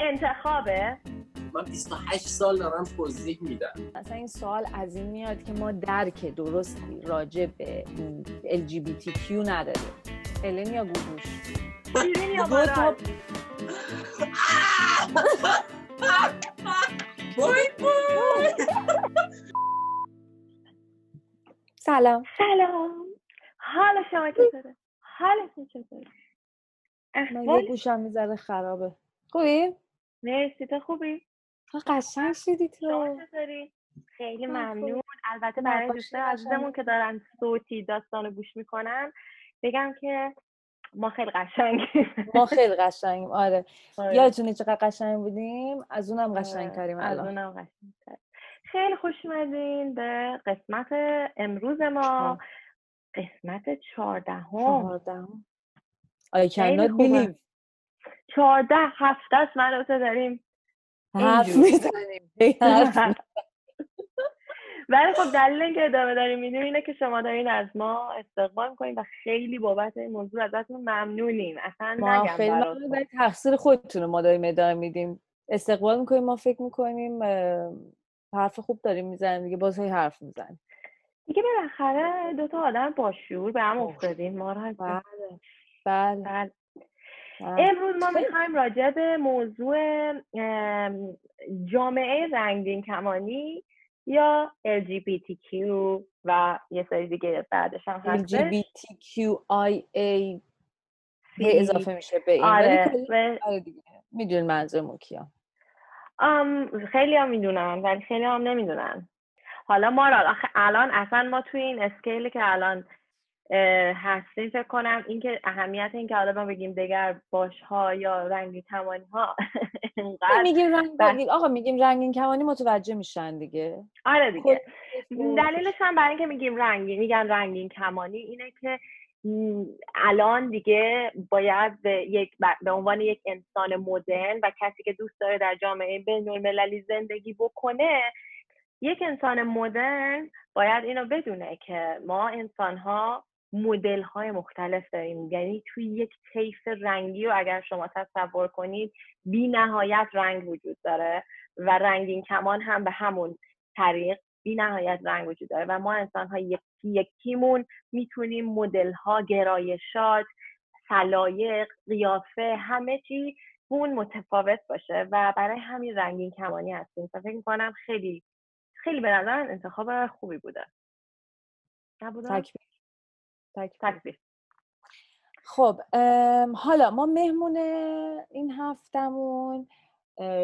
انتخابه؟ من 28 سال دارم توضیح میدم. مثلا این سوال از این میاد که ما درک درستی راجع به LGBTQ نداریم. الین یا گوگوش؟ شیرین یا باران؟ سلام. سلام. حال شما چطوره؟ حالتون چطوره؟ من یه احوال؟ گوشم می‌ذاره خرابه. خوبی؟ مرسی تو خوبی؟ تو قشنگ شدی تو. چطوری؟ خیلی من ممنون. البته برای دوستان قشنگ. عزیزمون که دارن صوتی داستان رو گوش می‌کنن بگم که ما خیلی قشنگیم. ما خیلی قشنگیم آره. آره. یادتونه چقدر قشنگ بودیم؟ از اونم آره، قشنگ تریم از اونم قشنگ‌تر. خیلی خوش اومدین به قسمت امروز ما. قسمت چهاردهم. چهاردهم. I cannot believe. چهارده هفته است من داریم حرف. می‌زنیم. ولی خب دلیل اینکه ادامه داریم میدیم اینه که شما دارین از ما استقبال می‌کنین و خیلی بابت این موضوع ازتون ممنونیم اصلا ما خیلی ولی تقصیر خودتونه ما داریم ادامه میدیم استقبال می‌کنیم ما فکر می‌کنیم حرف خوب داریم می‌زنیم دیگه باز هی حرف می‌زنیم دیگه بالاخره دو تا آدم باشور به هم باشور. افتادین ما بله بله. بله. امروز ما. می‌خوایم راجع به موضوع ام، جامعه رنگین کمانی یا LGBTQ و یه سری دیگه بعدش هم هستش LGBTQIA هی اضافه میشه به این آره آره دیگه. می‌دونین منظورمون کیا خیلی هم می‌دونن ولی خیلی هم نمی‌دونن. حالا ما را الان اصلا ما توی این اسکیلی که الان اه، هستیم فکر کنم اینکه اهمیت این که حالا ما بگیم دگر باش ها یا رنگی کمانی ها میگیم رنگ بس. آقا میگیم رنگین کمانی متوجه میشن دیگه. آره دیگه. دلیلش هم برای اینکه میگیم رنگین میگن رنگین کمانی اینه که الان دیگه باید به, یک به عنوان یک انسان مدرن و کسی که دوست داره در جامعه بین المللی زندگی بکنه یک انسان مدرن باید اینو بدونه که ما انسان ها مدل های مختلف داریم. یعنی توی یک طیف رنگی رو اگر شما تصور کنید بی نهایت رنگ وجود داره و رنگین کمان هم به همون طریق بی نهایت رنگ وجود داره. و ما انسان ها یکی یکیمون می‌تونیم مدل ها گرایشات سلایق قیافه همه چی اون متفاوت باشه و برای همین رنگین کمانی هستیم. و فکر می‌کنم خیلی خیلی به نظر انتخاب خوبی بوده. نبوده؟ تکبیر تکبیر خب حالا ما مهمون این هفتمون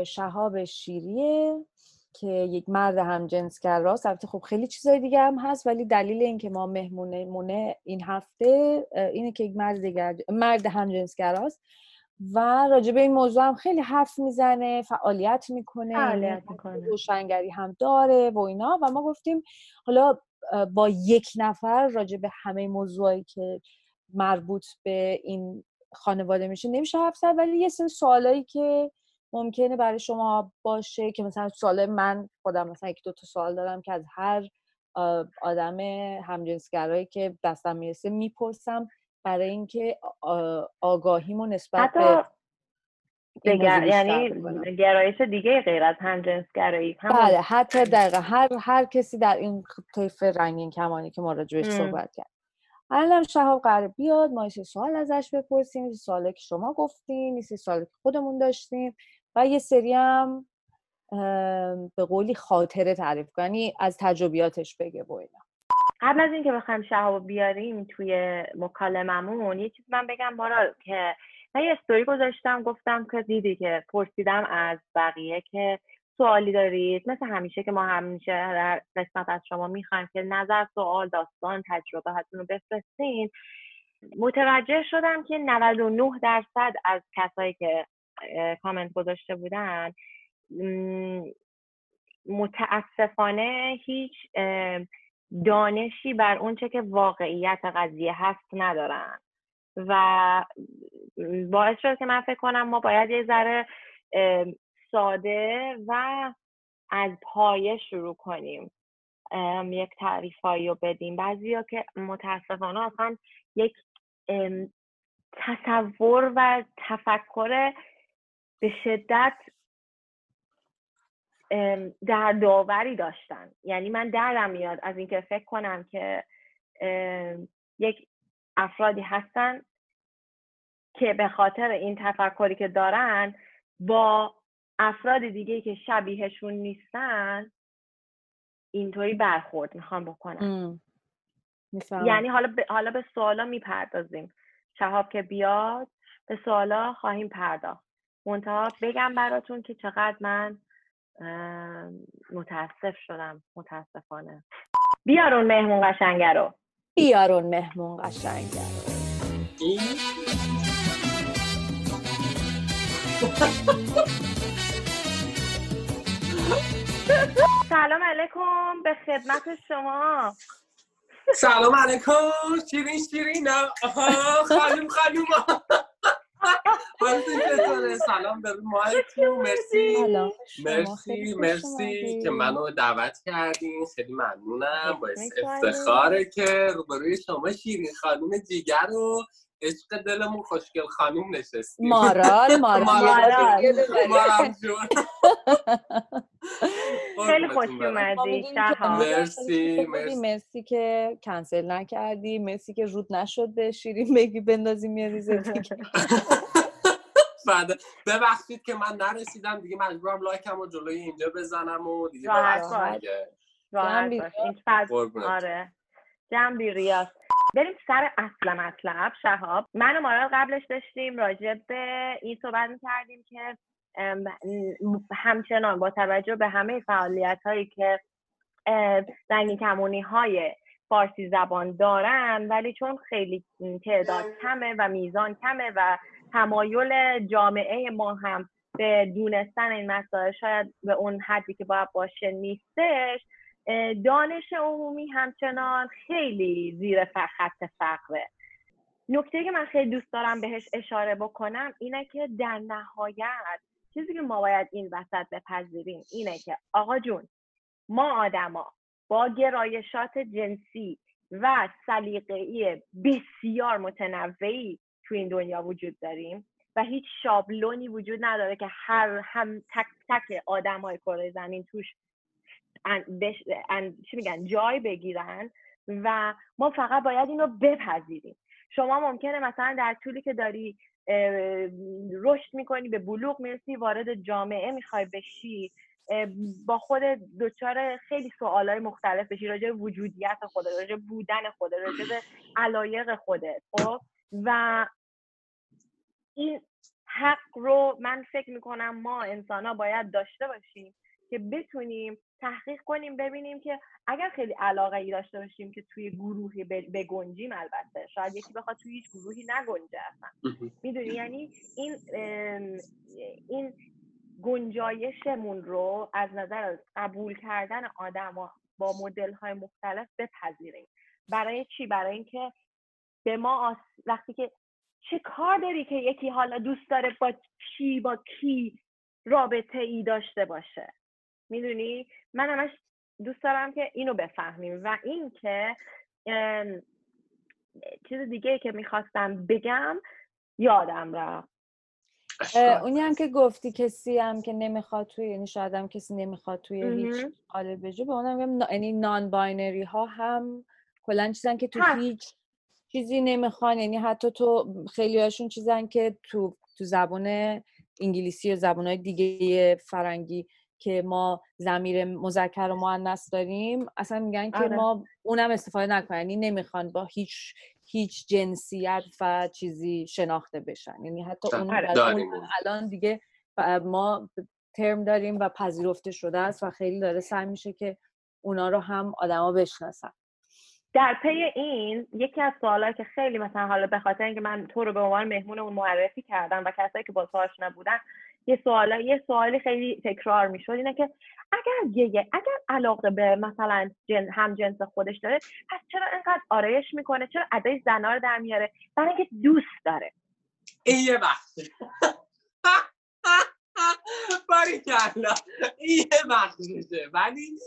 شهاب شیریه که یک مرد همجنسگراست البته خب خیلی چیزای دیگه هم هست ولی دلیل اینکه ما مهمونمونه این هفته اینه که یک مرد دیگر مرد همجنسگراست و راجع به این موضوع هم خیلی حرف می‌زنه فعالیت می‌کنه فعالیت می‌کنه. روشنگری هم داره و اینا. و ما گفتیم حالا با یک نفر راجع به همه موضوعایی که مربوط به این خانواده میشه. نمیشه حرف زد ولی یه سری سوالایی که ممکنه برای شما باشه که مثلا سوال من خودم مثلا یک دو تا سوال دارم که از هر آدم همجنسگرایی که دستم می‌رسه می‌پرسم برای اینکه آگاهیمو نسبت به حتی دگر یعنی. گرایش دیگه غیر از همجنس گرایی همون بله حتی دقیقا هر هر کسی در این طیف رنگین کمانی که ما راجبش. صحبت کرد الان شهاب قرار بیاد ما یه سوال ازش بپرسیم یه سوالی که شما گفتین یه سوالی که خودمون داشتیم و یه سری هم به قولی خاطره تعریف کنی یعنی از تجربیاتش بگه و اینا قبل از اینکه بخوایم شهاب بیاریم توی مکالممون یه چیز من بگم بارا که من یه استوری گذاشتم گفتم که دیدی که پرسیدم از بقیه که سوالی دارید. مثل همیشه که ما همیشه در قسمت از شما می‌خوایم که نظر سوال داستان تجربه هاتون رو بفرستین. متوجه شدم که 99 درصد از کسایی که کامنت گذاشته بودن متاسفانه هیچ دانشی بر اونچه که واقعیت قضیه هست ندارن. و باعث شد که من فکر کنم ما باید یه ذره ساده و از پایه شروع کنیم یک تعریفایی رو بدیم. بعضی که متاسفانه اصلا یک تصور و تفکر به شدت در داوری داشتن. یعنی من دردم میاد از اینکه فکر کنم که یک افرادی هستن که به خاطر این تفکری که دارن با افراد دیگه که شبیهشون نیستن اینطوری برخورد می‌خوام بکنم یعنی حالا به, حالا به سوالا می‌پردازیم. شهاب که بیاد به سوالا خواهیم پرداخت. منتها بگم براتون که چقدر من متاسف شدم. متاسفانه. بیارون مهمون قشنگه رو. بیارون مهمون قشنگه. رو سلام علیکم به خدمت شما. سلام علیکم شیرین شیرین خانم خانم سلام به مایتون مرسی. مرسی مرسی که منو دعوت کردین. خیلی ممنونم. باعث افتخاره که روبروی شما شیرین خانم دیگر رو عشق دلمون خوشگل خانوم نشستیم مارال مارال خیلی خوش اومدی. مرسی مرسی. که کنسل نکردی مرسی که رود نشد به شیرین بگی بندازیم یه ریزه دیگه. ببخشید که من نرسیدم. دیگه مجبورم لایکم رو جلوی اینجا بزنم و دیگه آره. جنبی ریاست بریم سر اصل مطلب شهاب. من و مارال قبلش داشتیم راجع به این صحبت کردیم که همچنان با توجه به همه فعالیت هایی که زنگین کمونی های فارسی زبان دارن ولی چون خیلی تعداد کمه و میزان کمه و تمایل جامعه ما هم به دونستن این مسائل شاید به اون حدی که باید باشه نیستش دانش عمومی همچنان خیلی زیر خط فقره. نکته که من خیلی دوست دارم بهش اشاره بکنم اینه که در نهایت چیزی که ما باید این وسط بپذیریم اینه که آقا جون ما آدما با گرایشات جنسی و سلیقه‌ای بسیار متنوعی تو این دنیا وجود داریم و هیچ شابلونی وجود نداره که هر هم تک تک آدم های کره زمین توش چی میگن؟ جای بگیرن و ما فقط باید اینو بپذیریم. شما ممکنه مثلا در طولی که داری رشد می‌کنی به بلوغ می‌رسی وارد جامعه می‌خوای بشی با خود دچار خیلی سوالای مختلف بشی راجع وجودیت خودت راجع بودن خودت راجع به علایق خودت خب؟ و این حق رو من فکر می‌کنم ما انسان ها باید داشته باشیم. که بتونیم تحقیق کنیم ببینیم که اگر خیلی علاقه ای داشته باشیم که توی گروهی بگنجیم البته شاید یکی بخواد توی هیچ گروهی نگنجه اصلا. می‌دونی؟ یعنی این این گنجایشمون رو از نظر قبول کردن آدم با مدل های مختلف بپذیریم. برای چی؟ برای اینکه به ما وقتی که چه کار داری که یکی حالا دوست داره با کی با کی رابطه ای داشته باشه؟ می‌دونی؟ من همش دوست دارم که اینو بفهمیم و این که چیز دیگه که می‌خواستم بگم یادم رفت اونی هم که گفتی کسی هم که نمی‌خواد توی یعنی شاید هم کسی نمی‌خواد توی هیچ قالب بجو به اونم یعنی non-binary ها هم کلا چیزن که تو هیچ چیزی نمی‌خوان یعنی حتی تو خیلی هاشون چیزن که تو تو زبان انگلیسی و زبان های دیگه فرنگی که ما ضمیر مذکر و مؤنث داریم اصلا میگن که آره. ما اونم استفاده نکنیم یعنی نمی‌خوان با هیچ هیچ جنسیت و چیزی شناخته بشن. یعنی حتی اون, الان دیگه ما ترم داریم و پذیرفته شده است و خیلی داره سعی میشه که اونا رو هم آدما بشناسن. در پی این یکی از سوالایی که خیلی مثلا حالا به خاطر اینکه من تو رو به عنوان مهمون اون معرفی کردم و کسایی که با تو آشنا بودن یه سوال یه سوالی خیلی تکرار می‌شد اینه که اگر گیه اگر علاقه به مثلا جن هم جنس خودش داره پس چرا اینقدر آرایش می‌کنه؟ چرا ادای زنا رو در میاره؟ برای اینکه دوست داره. این یه بخشه باریکلا این یه بخششه ولی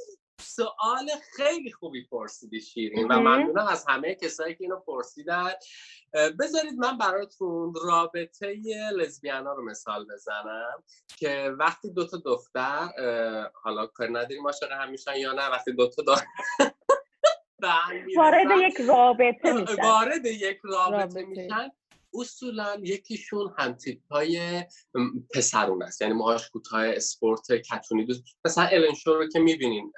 سوال خیلی خوبی پرسیدی شیرین و ممنونم از همه کسایی که اینو پرسیدن. بذارید من براتون رابطه لزبیانا رو مثال بزنم که وقتی دو تا دختر حالا کار نداریم عاشق همیشن یا نه وقتی دو تا وارد یک رابطه میشن. وارد یک رابطه. میشن اصولا یکیشون همتیپ های پسرون است. یعنی موهاش کوتاه اسپورت کتونی دوست مثلا الن رو که می‌بینین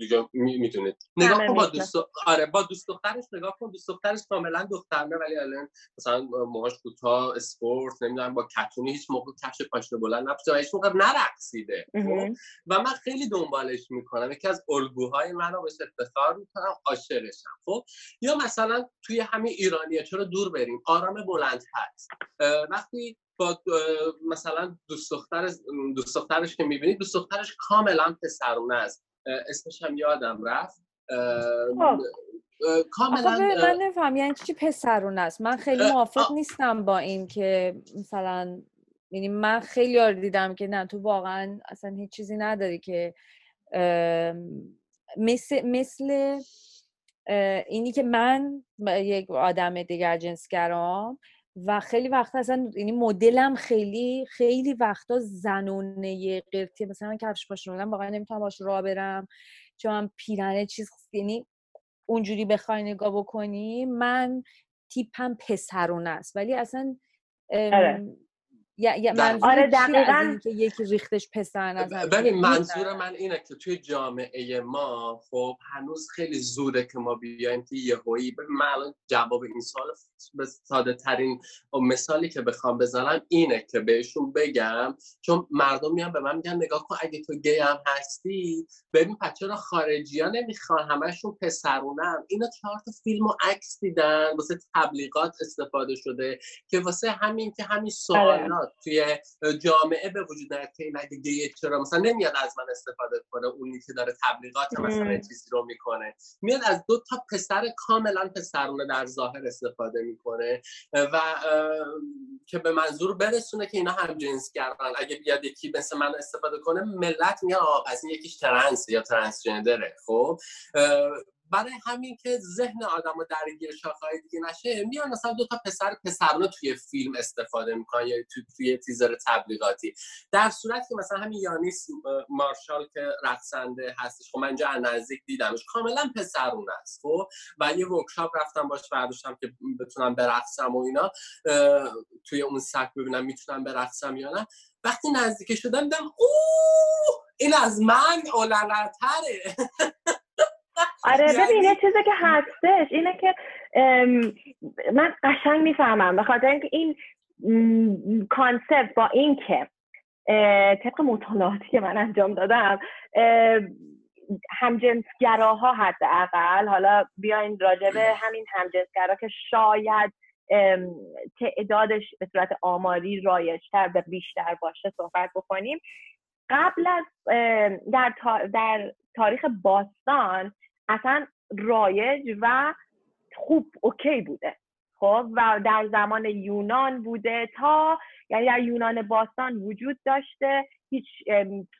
دیگه می‌دونید نگاه کن با دوست آره با دوست دخترش نگاه کن. دوست دخترش کاملا دخترمه ولی الان مثلا موهاش کوتاه اسپورت نمی‌دونم با کتونی هیچ موقع کفش پاشنه بلند نپوشیده هیچ موقع نرقصیده خب؟ و من خیلی دنبالش می‌کنم. یکی از الگوهای منو بهش افتخار می‌کنم عاشقشم خب؟ یا مثلا توی همین ایرانیه چرا دور بریم؟ آرام بلند هست. وقتی با مثلا دوست دختر دوست دخترش که می‌بینید دوست دخترش کاملا پسرونه است. اسمش هم یادم رفت. خب. کاملا من نفهم یعنی چی پسرون است؟ من خیلی موافق نیستم با این که مثلا یعنی من خیلی یار دیدم که نه تو واقعا اصلا هیچ چیزی نداری که مثل مثل اینی که من یک آدم دیگر جنسگرام و خیلی وقت اصلا یعنی مدلم خیلی خیلی وقتا زنونه قرتی. مثلا من کفش پاشون واقعا نمی‌تونم باش راه برم. چون پیرنه چیز یعنی اونجوری بخوای نگاه بکنی من تیپم پسرونه است. ولی اصلا. یا, منظور آره دقیقاً. که یکی ریختش پسر نزن ببین منظور من اینه که توی جامعه ما خب هنوز خیلی زوده که ما بیایم که یهویی من الان جواب این سال به ساده ترین مثالی که بخوام بزنم اینه که بهشون بگم چون مردم میان به من میگن نگاه کن اگه تو گی هم هستی ببین پچه را خارجی ها نمی‌خوان؟ همشون پسرونم اینا چهار تا فیلم و عکس دیدن واسه تبلیغات استفاده شده که واسه همین که همین آره. توی جامعه به وجود نیاد که این اگه چرا مثلا نمیاد از من استفاده کنه اونی که داره تبلیغات مثلا چیزی رو می‌کنه. میاد از دو تا پسر کاملا پسرونه در ظاهر استفاده می‌کنه و که به منظور برسونه که اینا هم جنس گردن. اگه بیاد یکی مثل من استفاده کنه ملت میگن آقا پس این یکیش ترنس یا ترنسجندره خب؟ برای همین که ذهن آدم رو درگیر شاخهای دیگه نشه میان مثلا دو تا پسر پسرانه توی فیلم استفاده می‌کنن یا توی, توی تیزر تبلیغاتی. در صورت که مثلا همین یانیس مارشال که رقصنده هستش خب من اینجا نزدیک دیدمش کاملا پسرونه است خب؟ و یه ورکشاپ رفتم باش برداشتم که بتونم برقصم و اینا. توی اون سک ببینم می‌تونم برقصم یا نه. وقتی نزدیک شدم دیدم اوه این از من اولنتره آره یعنی ببین یه چیزی که هستش اینه که من قشنگ می‌فهمم به خاطر اینکه این کانسپت با این که طبق مطالعاتی که من انجام دادم همجنسگراها حداقل حالا بیاین راجع به همین همجنسگرا که شاید تعدادش به صورت آماری رایجتر و بیشتر باشه صحبت بکنیم. قبل از در, در تاریخ باستان اصلا رایج و خوب اوکی بوده. خب و در زمان یونان بوده تا یعنی در یونان باستان وجود داشته. هیچ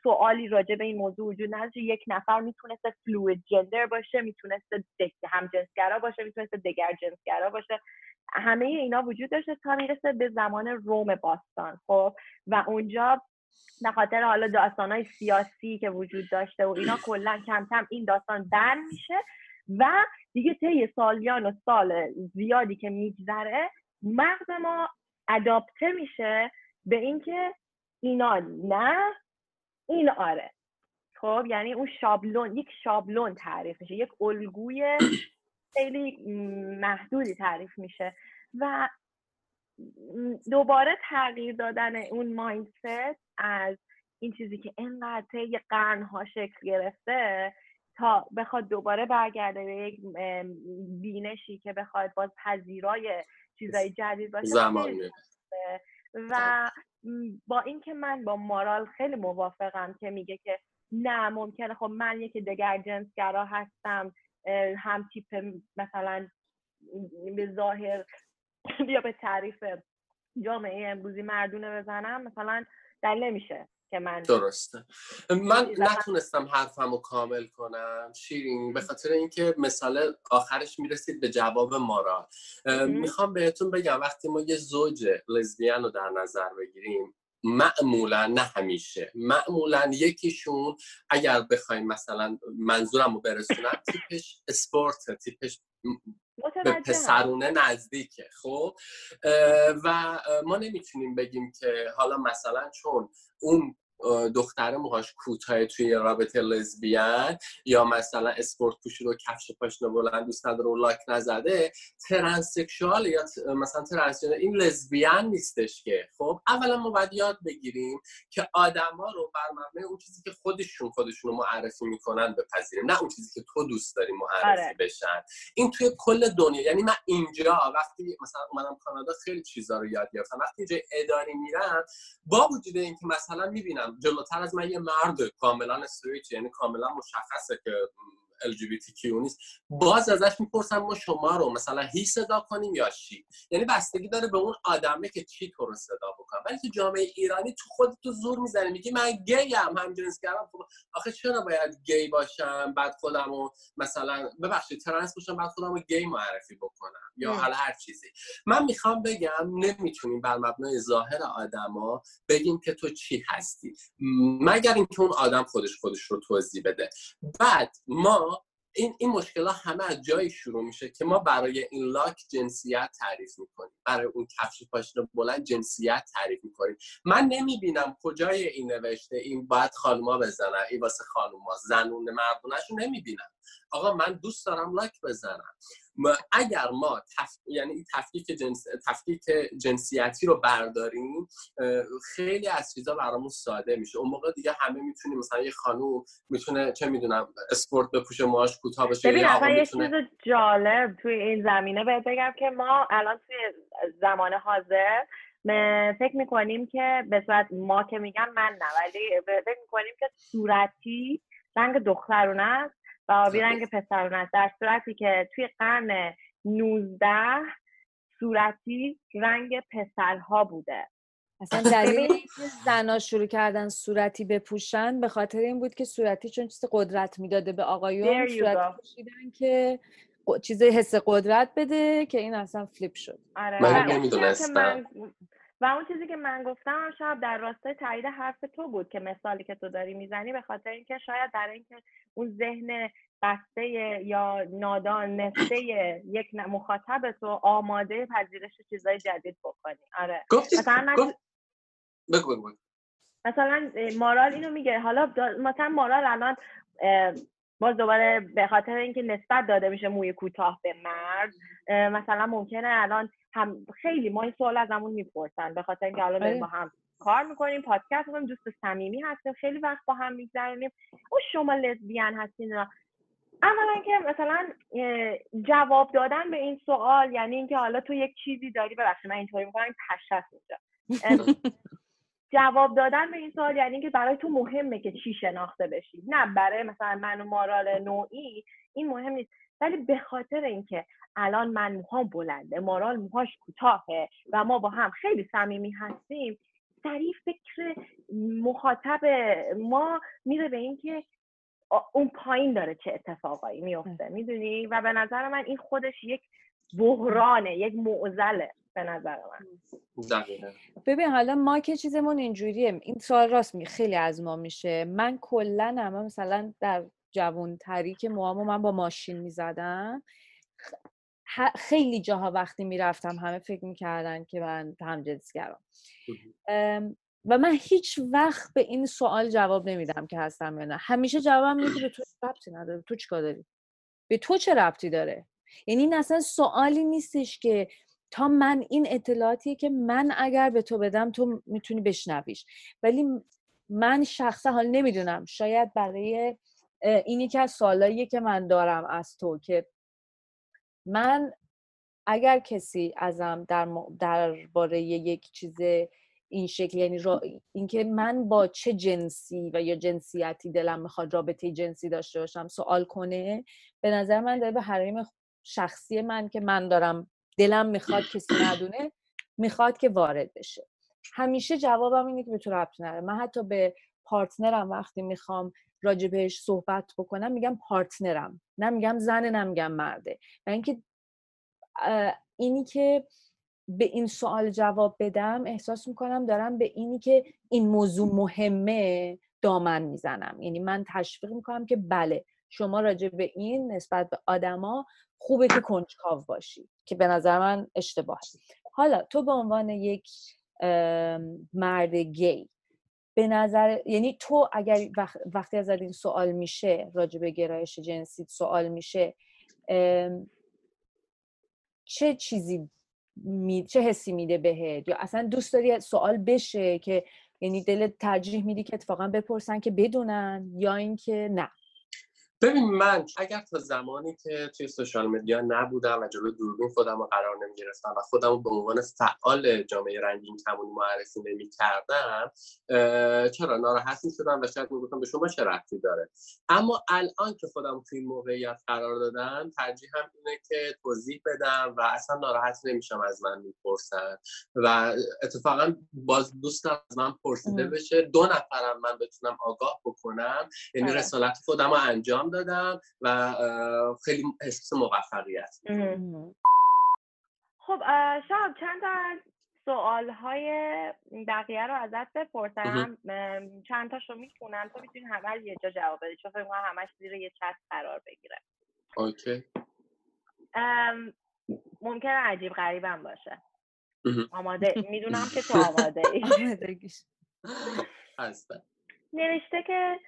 سوالی راجع به این موضوع وجود نداشته. یک نفر می‌تونسته فلوید جندر باشه می‌تونسته هم جنسگرا باشه می‌تونسته دگر جنسگرا باشه. همه اینا وجود داشته تا می‌رسه به زمان روم باستان. خب و اونجا به خاطر حالا داستانهای سیاسی که وجود داشته و اینا کلا کم کم این داستان بند میشه و دیگه طی سالیان و سال زیادی که میگذره مغز ما اداپته میشه به اینکه اینا نه این آره. خب یعنی اون شابلون یک شابلون تعریف میشه یک الگوی خیلی محدودی تعریف میشه و دوباره تغییر دادن اون مایندست از این چیزی که اینقدر طی قرنها شکل گرفته تا بخواد دوباره برگرده به یک بینشی که بخواد باز پذیرای چیزای جدید باشه زمان و با اینکه من با مارال خیلی موافقم که میگه که نه ممکنه. خب من یکی دگر جنسگرا هستم هم تیپ مثلا به ظاهر بیا به تعریف جامعه امروزی مردونه بزنم مثلا دلیل نمیشه که من درسته. من نتونستم حرفم رو کامل کنم. شیرین به خاطر اینکه مثال آخرش می‌رسید به جواب مارا می‌خوام بهتون بگم وقتی ما یه زوج لزبیان رو در نظر بگیریم معمولا نه همیشه معمولا یکیشون اگر بخوایم مثلا منظورم رو برسونم تیپش اسپورت تیپش به پسرونه نزدیکه خب؟ و ما نمی‌تونیم بگیم که حالا مثلا چون اون دختر موهاش کوتاه توی رابطه لزبیان یا مثلا اسپورت پوشی رو کفش پاشنه بلند دوست نداره و لاک نزده ترنسکشوال یا مثلا ترنسجندر این لزبیان نیستش که. خب اولا ما باید یاد بگیریم که آدما رو بر مبنای اون چیزی که خودشون خودشون رو معرفی می‌کنن بپذیریم نه اون چیزی که تو دوست داری معرفی آره. بشن. این توی کل دنیا یعنی من اینجا وقتی مثلا اومدم کانادا خیلی چیزا رو یاد گرفتم. وقتی اینجا اداری میرم با وجود اینکه مثلا می‌بینم جلوتر از من یه مرد کاملا استریت یعنی کاملا مشخصه که LGBTQ نیست. باز ازش می‌پرسم ما شما رو مثلا هی صدا کنیم یا شی یعنی بستگی داره به اون آدمه که چی تو رو صدا بکنم ولی تو جامعه ایرانی تو خودت تو زور می‌زنی میگی من گی ام هم جنس کردم خب آخه چرا باید گی باشم بعد خودم رو مثلا ببخشید ترنس باشم بعد خودم رو گی معرفی بکنم یا حالا هر چیزی. من می‌خوام بگم نمی‌تونیم بر مبنای ظاهر آدما بگیم که تو چی هستی. مگر اینکه اون آدم خودش خودش رو توضیح بده. بعد ما این این مشکل همه از جایی شروع میشه که ما برای این لاک جنسیت تعریف می‌کنیم. برای اون کفش پاشنه بلند جنسیت تعریف می‌کنیم. من نمی‌بینم کجای این نوشته این باید خانوما بزنن. این واسه خانوما. زنون مردونش رو نمی‌بینم. آقا من دوست دارم لاک بزنم. اگر ما تف... یعنی تفکیک, جنس... تفکیک جنسیتی رو برداریم خیلی از چیزا برامون ساده میشه. اون موقع دیگه همه می‌تونیم مثلا یه خانوم می‌تونه چه می‌دونم اسپورت بپوشه موهاش کوتاه بشه ببین یه چیز جالب توی این زمینه بهت بگم که ما الان توی زمان حاضر فکر می‌کنیم که به صورت ما که میگم من نه ولی فکر می‌کنیم که صورتی رنگ دخترونه. است و آبی رنگ پسرون است در صورتی که توی قرن 19 صورتی رنگ پسرها بوده. اصلا دلیل زنا شروع کردن صورتی بپوشن به خاطر این بود که صورتی چون چیز قدرت می‌داده به آقایون صورتی پوشیدن که چیز حس قدرت بده که این اصلا فلیپ شد. آره. من نمی‌دونستم. و اون چیزی که من گفتم شاید در راستای تایید حرف تو بود که مثالی که تو داری می‌زنی به خاطر اینکه شاید در اینکه اون ذهن بسته یا نادان نسته یک مخاطب تو آماده پذیرش چیزای جدید بکنی. آره. مثلا بگو مثلا مارال اینو میگه. حالا مثلا مارال الان باز دوباره به خاطر اینکه نسبت داده میشه موی کوتاه به مرد مثلا ممکنه الان هم خیلی ما این سوال از همون می‌پرسن. به خاطر اینکه الان آره. با هم کار می‌کنیم پادکست می‌کنیم دوست صمیمی هستیم خیلی وقت با هم میگذرونیم. او شما لزبیان هستین اولا که مثلا جواب دادن به این سوال یعنی اینکه حالا تو یک چیزی داری ببخشید من اینطوری می‌کنم پشت اینجا جواب دادن به این سوال یعنی اینکه برای تو مهمه که چی شناخته بشی. نه برای مثلا من و مارال نوعی این مهم نیست. ولی به خاطر اینکه الان من موهام بلنده مارال موهاش کوتاهه و ما با هم خیلی صمیمی هستیم سریع فکر مخاطب ما میره به اینکه اون پایین داره چه اتفاقایی میفته. می‌دونی؟ و به نظر من این خودش یک بحرانه یک معزله به نظر من. ببین حالا ما که چیزمون اینجوریه. این سوال راست می خیلی از ما میشه. من کلا هم مثلا در جوان تری که موامو من با ماشین می‌زدم خیلی جاها وقتی می‌رفتم همه فکر می‌کردن که من همجنسگرام و من هیچ وقت به این سوال جواب نمیدم که هستم یا نه. همیشه جوابم که به تو ربطی نداره؟ تو چیکار داری؟ به تو چه ربطی داره؟ یعنی این اصلا سوالی نیستش که تا من این اطلاعاتیه که من اگر به تو بدم تو می‌تونی بشنویش. ولی من شخصا حال نمی‌دونم شاید برای این یکی از سوالاییه که من دارم از تو که من اگر کسی ازم در درباره یک چیز این شکل یعنی را... اینکه من با چه جنسی و یا جنسیتی دلم می‌خواد رابطه جنسی داشته باشم سوال کنه به نظر من داره به حریم شخصی من که من دارم دلم می‌خواد کسی ندونه می‌خواد که وارد بشه. همیشه جوابم اینه که به تو ربط نره من حتی به partner م وقتی می‌خوام راجع بهش صحبت بکنم میگم partner م. نه میگم زنه نه میگم مرده. و اینکه اینی که به این سوال جواب بدم احساس می‌کنم دارم به اینی که این موضوع مهمه دامن می‌زنم. یعنی من تشویق می‌کنم که بله شما راجع به این نسبت به آدما خوبه که کنجکاو باشی که به نظر من اشتباه. حالا تو به عنوان یک مرد گی به نظر یعنی تو اگر وقتی از این سوال میشه راجع به گرایش جنسی سوال میشه چه چیزی می... چه حسی میده بهت؟ یا اصلا دوست داری سوال بشه که یعنی دل ترجیح میدی که اتفاقا بپرسن که بدونن یا اینکه نه؟ ببین من اگر تا زمانی که توی سوشال مدیا نبودم و جلو دوربین خودم رو قرار نمی گرفتم و خودم رو به عنوان فعال جامعه رنگین کمونی معرفی نمی کردم چرا؟ ناراحت می شدم و شاید می به شما چه رفتی داره. اما الان که خودم توی این موقعیت قرار دادم ترجیح هم اینه که توضیح بدم و اصلا ناراحت نمیشم از من می‌پرسن و اتفاقا باز دوستم از من پرسیده بشه دو نفرم من بتونم آگاه بکنم یعنی آره. رسالت خودم رو انجام دادم و خیلی احساس موفقیت خب شب چند تا سوال های بقیه رو ازت بپرسم. چند تاشو می‌خونم. تو می‌تونی همه یه جا جواب بدی چون فکر همش زیر یه چت قرار بگیره. اوکی. ممکنه عجیب غریبم باشه. آماده می‌دونم که تو آماده ای. نوشته که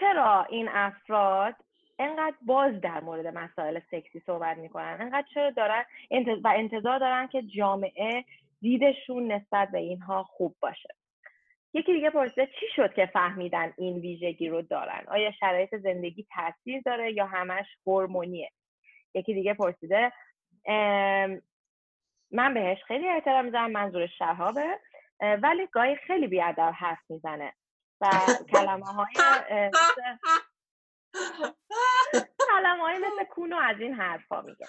چرا این افراد انقدر باز در مورد مسائل سکسی صحبت می‌کنن. انقدر چرا دارن و انتظار دارن که جامعه دیدشون نسبت به اینها خوب باشه. یکی دیگه پرسیده چی شد که فهمیدن این ویژگی رو دارن؟ آیا شرایط زندگی تاثیر داره یا همش هورمونیه؟ یکی دیگه پرسیده من بهش خیلی احترام می‌ذارم منظور شهابه ولی گاهی خیلی بیادر حرف می‌زنه و کلمه های کلمه های مثل کونو از این حرفا میگه.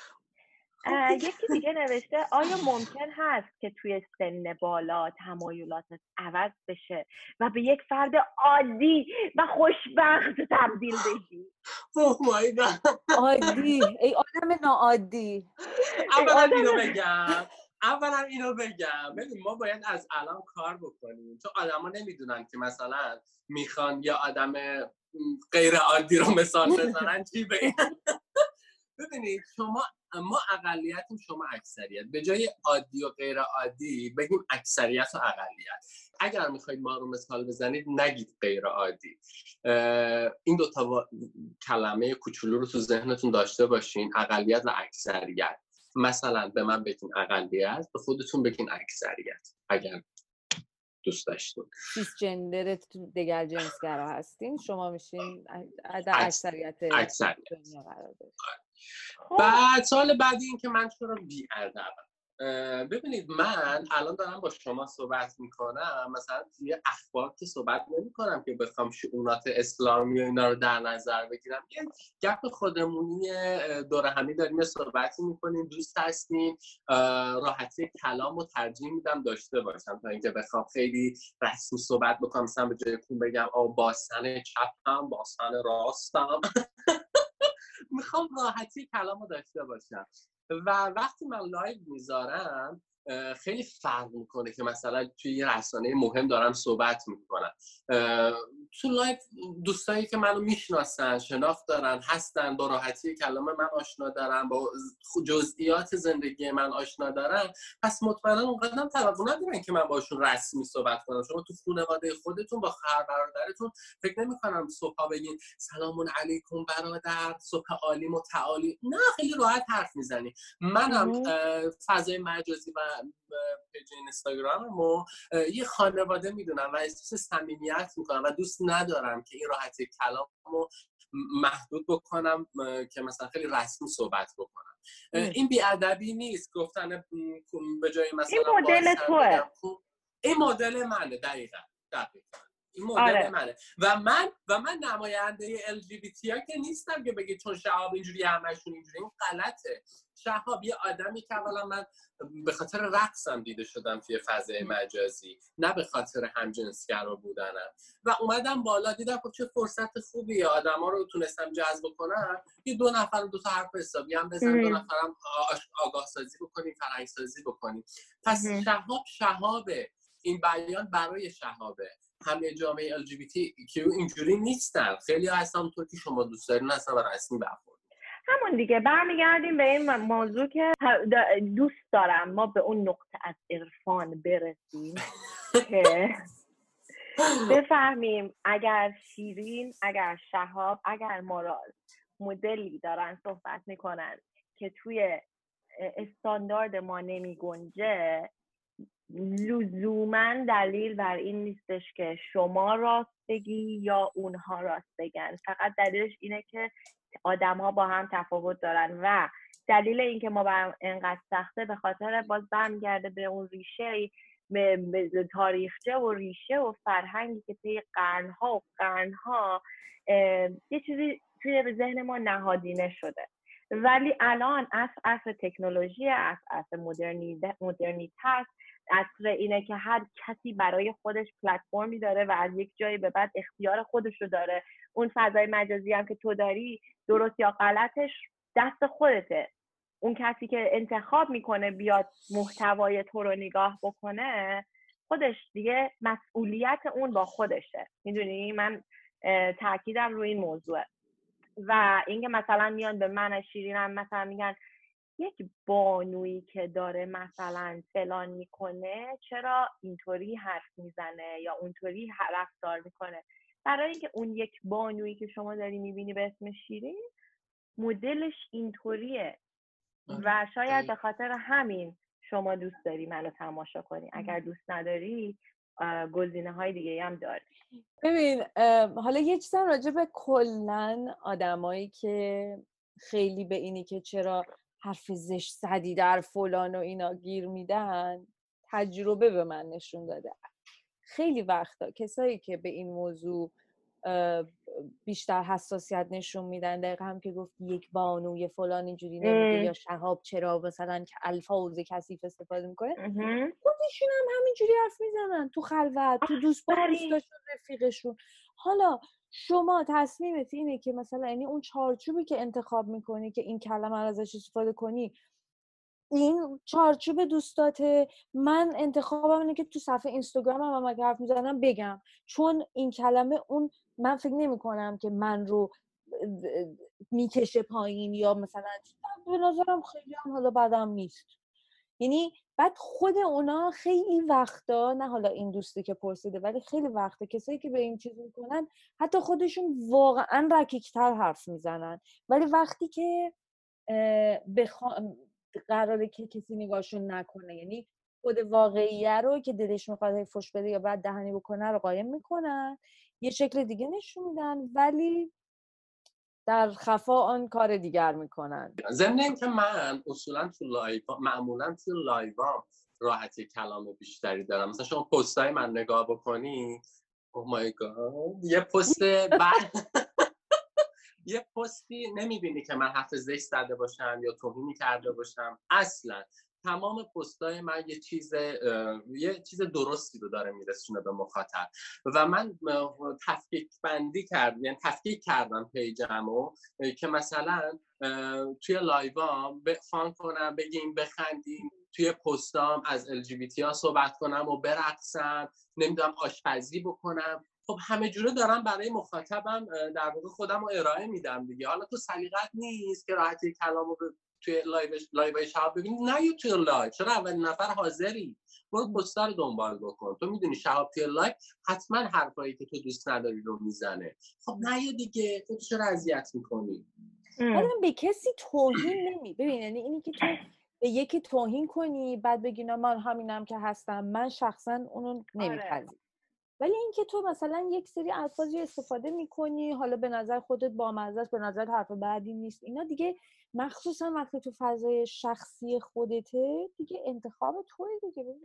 یکی دیگه نوشته آیا ممکن هست که توی سن بالا تمایلاتت عوض بشه و به یک فرد عادی و خوشبخت تبدیل بشی؟ عادی. ای آدم ناعادی. اولا اینو بگم. اولا اینو بگم. ببین ما باید از الان کار بکنیم. چون آدما نمی‌دونن که مثلا می‌خوان یا آدم غیر عادی رو مثال بزنن. چی بگن؟ ببینید شما ما اقلیتیم شما اکثریت. به جای عادی و غیر عادی بگیم اکثریت و اقلیت. اگر می‌خواید ما رو مثال بزنید نگید غیر عادی. این دو تا کلمه کوچولو رو تو ذهنتون داشته باشین اقلیت و اکثریت. مثلا به من بگین اقلیت به خودتون بگین اکثریت اگر دوست داشتین. سیس جندر دگر جنسگرا هستین شما میشین در اکثریت دنیا قرار بعد سال بعدی این که من چرا بی ببینید من الان دارم با شما صحبت می‌کنم مثلا توی اخبار که صحبت نمی‌کنم که بخوام شعونات اسلامی و اینا رو در نظر بگیرم. یه گپ خودمونی دور همی داریم صحبتی می‌کنیم دوست هستیم راحتی کلام و ترجیح میدم داشته باشم تا اینکه بخوام خیلی رسمی صحبت بکنم. مثلا به جای بگم آ باسن چپم باسن راستم. می‌خوام راحتی کلام رو داشته باشم. و وقتی من live می‌ذارم خیلی فرق می‌کنه که مثلا توی یه رسانه مهم دارم صحبت می‌کنم. تو live دوستایی که منو می‌شناسن شناخت دارن هستن با راحتی کلام من آشنا دارن با جزئیات زندگی من آشنا دارن پس مطمئنا اونقدر توقع ندارن که من باشون رسمی صحبت کنم. شما تو خانواده خودتون با خواهر برادرتون فکر نمی‌کنم صبح بگین سلام علیکم برادر صبح عالی متعالی. نه خیلی راحت حرف می‌زنی. منم فضای مجازی و page اینستاگرام و یه خانواده می‌دونم و احساس صمیمیت می‌کنم و دوست ندارم که این راحتی کلام رو محدود بکنم که مثلا خیلی رسمی صحبت بکنم. این بیادبی نیست. گفتن به جای مثلا این مدل توه. این مدل منه دقیقا. دقیقا. این مدل آره. منه. و من و من نماینده ال جی بی تی ها که نیستم که بگه چون شهاب اینجوری همشون اینجوری این غلطه. شهاب یه آدمی که اولا من به خاطر رقصم دیده شدم توی فضای مجازی نه به خاطر همجنسگرا بودنم. و اومدم بالا دیدم خب چه فرصت خوبیه. آدما رو تونستم جذب کنم یه دو نفر دو تا حرف حسابی هم بزن دو نفرم آگاه سازی بکنیم فرهنگ سازی بکنیم. پس شهاب شهابه. این بیان برای شهابه. همه جامعه LGBT اینجوری نیستن. خیلی هستن تو که شما دوست دارین اصلا و رسمی برخورد. همون دیگه برمیگردیم به این موضوع که دوست دارم ما به اون نقطه از عرفان برسیم که بفهمیم اگر شیرین اگر شهاب اگر مارال مدلی دارن صحبت می‌کنن که توی استاندارد ما نمی گنجه لزوما دلیل بر این نیستش که شما راست بگی یا اونها راست بگن. فقط دلیلش اینه که آدما با هم تفاوت دارن و دلیل اینکه ما برام انقدر سخته به خاطر باز برمیگرده به اون ریشه به تاریخچه و ریشه و فرهنگی که طی قرنها و قرنها یه چیزی توی ذهن ما نهادینه شده. ولی الان اصر اصر تکنولوژی اصر اصر مدرنیت هست اصر اینه که هر کسی برای خودش پلتفرمی داره و از یک جایی به بعد اختیار خودش رو داره. اون فضای مجازی هم که تو داری درست یا غلطش دست خودته. اون کسی که انتخاب می‌کنه بیاد محتوای تو رو نگاه بکنه خودش دیگه مسئولیت اون با خودشه. می‌دونی؟ من تاکیدم روی این موضوع و اینکه مثلا میان به من شیرینم مثلا میگن یک بانویی که داره مثلا فلان می‌کنه چرا اینطوری حرف می‌زنه یا اونطوری رفتار می‌کنه؟ برای اینکه اون یک بانویی که شما داری می‌بینی به اسم شیرین مدلش اینطوریه آره. و شاید به خاطر همین شما دوست داری منو تماشا کنی. اگر دوست نداری گزینه های دیگه هم داری. ببین حالا یه چیزم راجع به کلن آدمایی که خیلی به اینی که چرا حرف زشت زدی در فلان و اینا گیر میدن؟ تجربه به من نشون داده. خیلی وقتا کسایی که به این موضوع بیشتر حساسیت نشون میدن دقیقا هم که گفت یک بانو یه فلان اینجوری نمیگه یا شهاب چرا مثلا که الفاظ کثیف استفاده می‌کنه خودشون هم همینجوری حرف می‌زنن. تو خلوت تو دوست با دوستاشون رفیقشون. حالا شما تصمیمت اینه که مثلا یعنی اون چارچوبی که انتخاب می‌کنی که این کلمه رو ازش استفاده کنی این چارچوب دوستاته. من انتخابم اینه که تو صفحه اینستاگرام هم اگه حرف می‌زنم بگم. چون این کلمه اون من فکر نمی کنم که من رو می‌کشه پایین یا مثلا به نظرم خیلی هم حالا بدم نیست. یعنی بعد خود اونا خیلی وقتا نه حالا این دوستی که پرسیده ولی خیلی وقتا کسایی که به این چیز می‌کنن حتی خودشون واقعا رکیکتر حرف می‌زنن. ولی وقتی که بخوا... قراره که کسی نگاهشون نکنه یعنی خود واقعیه رو که دلش می‌خواد فش بده یا بد دهنی بکنه رو قایم می‌کنن یه شکل دیگه نشون میدن. ولی در خفا آن کار دیگر می‌کنن ضمن اینکه من اصولا تو live معمولا تو live ام راحتی کلام بیشتری دارم. مثلا شما پستای من نگاه بکنی او مای گاد یه پست بعد یه پستی نمی‌بینی که من حرف زشت زده باشم یا توهینی کرده باشم. اصلا. تمام پستای من یه چیز یه چیز درستی رو داره میرسونه به مخاطب. و من تفکیک بندی کردم یعنی تفکیک کردم پیجمو که مثلا توی لایوام فان کنم بگیم بخندیم توی پستام از LGBT ها صحبت کنم و برقصم نمی‌دونم آشپزی بکنم. خب همه جوره دارم برای مخاطبم در واقع خودم رو ارائه میدم دیگه. حالا تو سلیقت نیست که راحتی کلامو توی لایو لایو شهاب ببینی نه توی live. چرا اولین نفر حاضری؟ برو پستر رو دنبال بکن. تو می‌دونی شهاب توی live حتما حرفایی که تو دوست نداری رو می‌زنه. خب نه دیگه. تو چرا اذیت می‌کنی؟ حالا به کسی توهین نمی ببین یعنی اینی که تو به یکی توهین کنی بعد بگی من همینم که هستم من شخصا اونو نمیپذیرم. ولی اینکه تو مثلا یک سری الفاظی استفاده می‌کنی حالا به نظر خودت با به نظر حرف بعدی نیست اینا دیگه مخصوصا وقتی تو فضای شخصی خودته دیگه انتخاب توی دیگه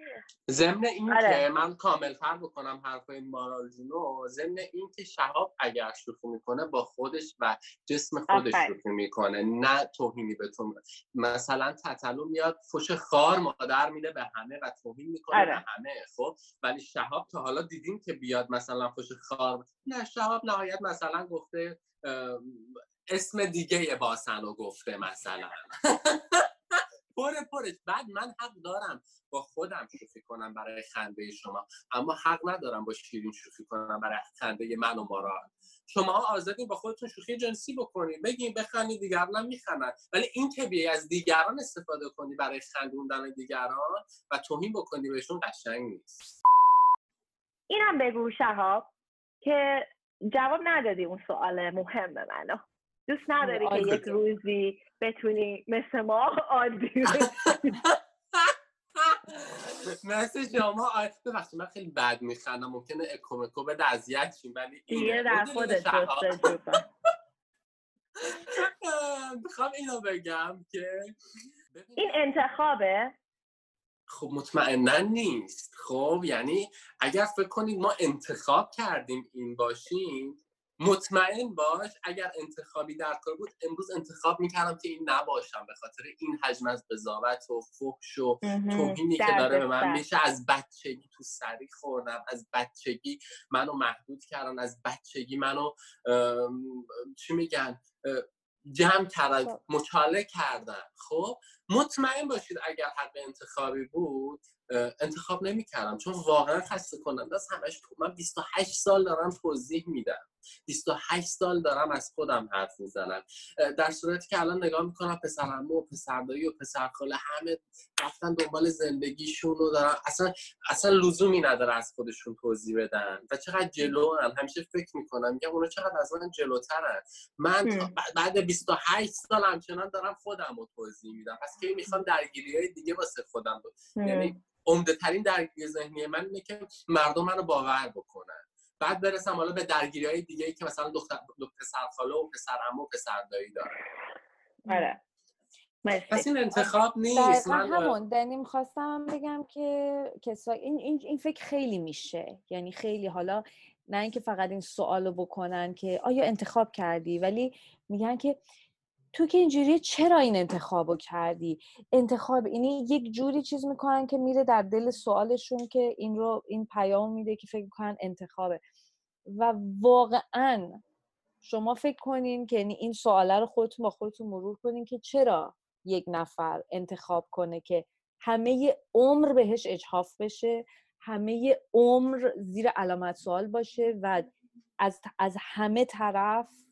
ضمن این آره. که من کاملتر بکنم حرفای مارال جونو ضمن این که شهاب اگر شوخی می‌کنه با خودش و جسم خودش شوخی می‌کنه نه توهینی به تو مثلا تتلو میاد فش خار مادر میده به همه و توهین می‌کنه آره. به همه خب ولی شهاب تا حالا دیدیم که بیاد مثلا فش خار نه شهاب نهایت مثلا گفته اسم دیگه باسن رو گفته مثلا. پر پرش بعد من حق دارم با خودم شوخی کنم برای خنده شما اما حق ندارم با شیرین شوخی کنم برای خنده من و شما آزادین با خودتون شوخی جنسی بکنید بگین بخندید دیگران میخندن. ولی این که بیای از دیگران استفاده کنی برای خندوندن دیگران و توهین بکنی بهشون قشنگ نیست. اینم بگو شهاب که جواب ندادی اون سوال مهم منو. دوست نداری که یک روزی بتونی مثل ما عادی مثل شما ببخشید من خیلی بد میخندم. ممکنه اکومکو به اذیت شیم ولی اینه. در خودت می‌خوام اینو بگم که این انتخابه؟ خب مطمئنا نیست. خب یعنی اگر فکر کنید ما انتخاب کردیم این باشیم مطمئن باش اگر انتخابی در کار بود امروز انتخاب می‌کردم که این نباشم به خاطر این حجم از قضاوت و فحش و توهینی که داره به من میشه از بچگی تو سری خوردم از بچگی منو محدود کردن از بچگی منو چی میگن جمع کردن خب. مچاله کردن. خب؟ مطمئن باشید اگر حق انتخابی بود انتخاب نمی‌کردم. چون واقعا خسته کننده است. همش من 28 سال دارم توضیح میدم. 28 سال دارم از خودم حرف می‌زنم. در صورتی که الان نگاه می‌کنم پسرمو و پسردایی و پسرخاله همه رفتن دنبال زندگیشون رو دارن اصلا اصلا لزومی نداره از خودشون توضیح بدن. و چقدر جلو هم. همیشه فکر می‌کنم. میگم اونا چقدر از من جلوترن. من بعد 28 سال همچنان دارم خودم رو توضیح میدم. پس کی می‌خوام درگیری های دیگه واسه خودم یعنی عمده ترین درگیری ذهنی من اینه که مردم منو باور بکنن. بعد برسم حالا به درگیری های دیگه ای که مثلا دختر پسر خاله و پسر عمو و پسر دایی داره آره. پس این انتخاب نیست. من همون. دنی می‌خواستم بگم که کسا این, این, این فکر خیلی میشه. یعنی خیلی حالا نه اینکه فقط این سوالو بکنن که آیا انتخاب کردی ولی میگن که تو که اینجوری چرا این انتخابو کردی؟ انتخاب اینی یک جوری چیز می‌کنن که میره در دل سوالشون که این رو این پیام میده که فکر می‌کنن انتخابه. و واقعا شما فکر کنین که یعنی این سواله رو خودتون با خودتون مرور کنین که چرا یک نفر انتخاب کنه که همه عمر بهش اجحاف بشه همه عمر زیر علامت سوال باشه و از, از همه طرف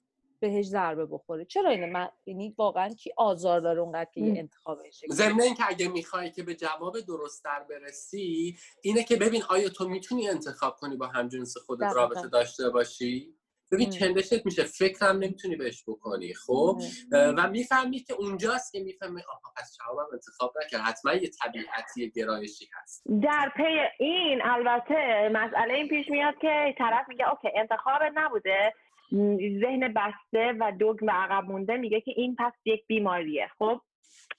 بهش ضربه بخوره. چرا اینه؟ من یعنی واقعا کی آزار داره اونقدر که یه انتخاب بشه ضمن اینکه اگه می‌خوای که به جواب درست در برسی اینه که ببین آیا تو می‌تونی انتخاب کنی با همجنس خودت رابطه داشته باشی؟ ببین چندشت میشه. فکرم نمی‌تونی بهش بکنی خب؟ و می‌فهمی که اونجاست که می‌فهمی آها پس جوابم انتخاب نکرد. حتما یه طبیعتی گرایشی هست. در پی این البته مسئله این پیش میاد که طرف میگه اوکی انتخابت نبوده. ذهن بسته و دوگ و عقب مونده میگه که این پس یک بیماریه خب؟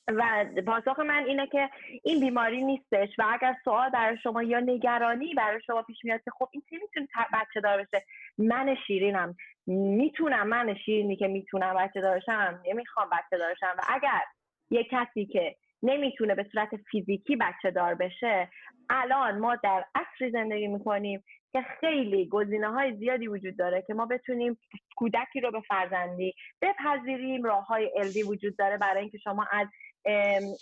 و پاسخ من اینه که این بیماری نیستش و اگر سوال برای شما یا نگرانی برای شما پیش میاد که خب این چی می‌تونه بچه دار بشه؟ من شیرینم. می‌تونم من شیرینی که می‌تونم بچه دارشم نمی‌خوام بچه دارشم و اگر یه کسی که نمی‌تونه به صورت فیزیکی بچه دار بشه. الان ما در عصری زندگی می‌کنیم که خیلی گزینه های زیادی وجود داره که ما بتونیم کودکی رو به فرزندی بپذیریم. راه های الدی وجود داره برای اینکه شما از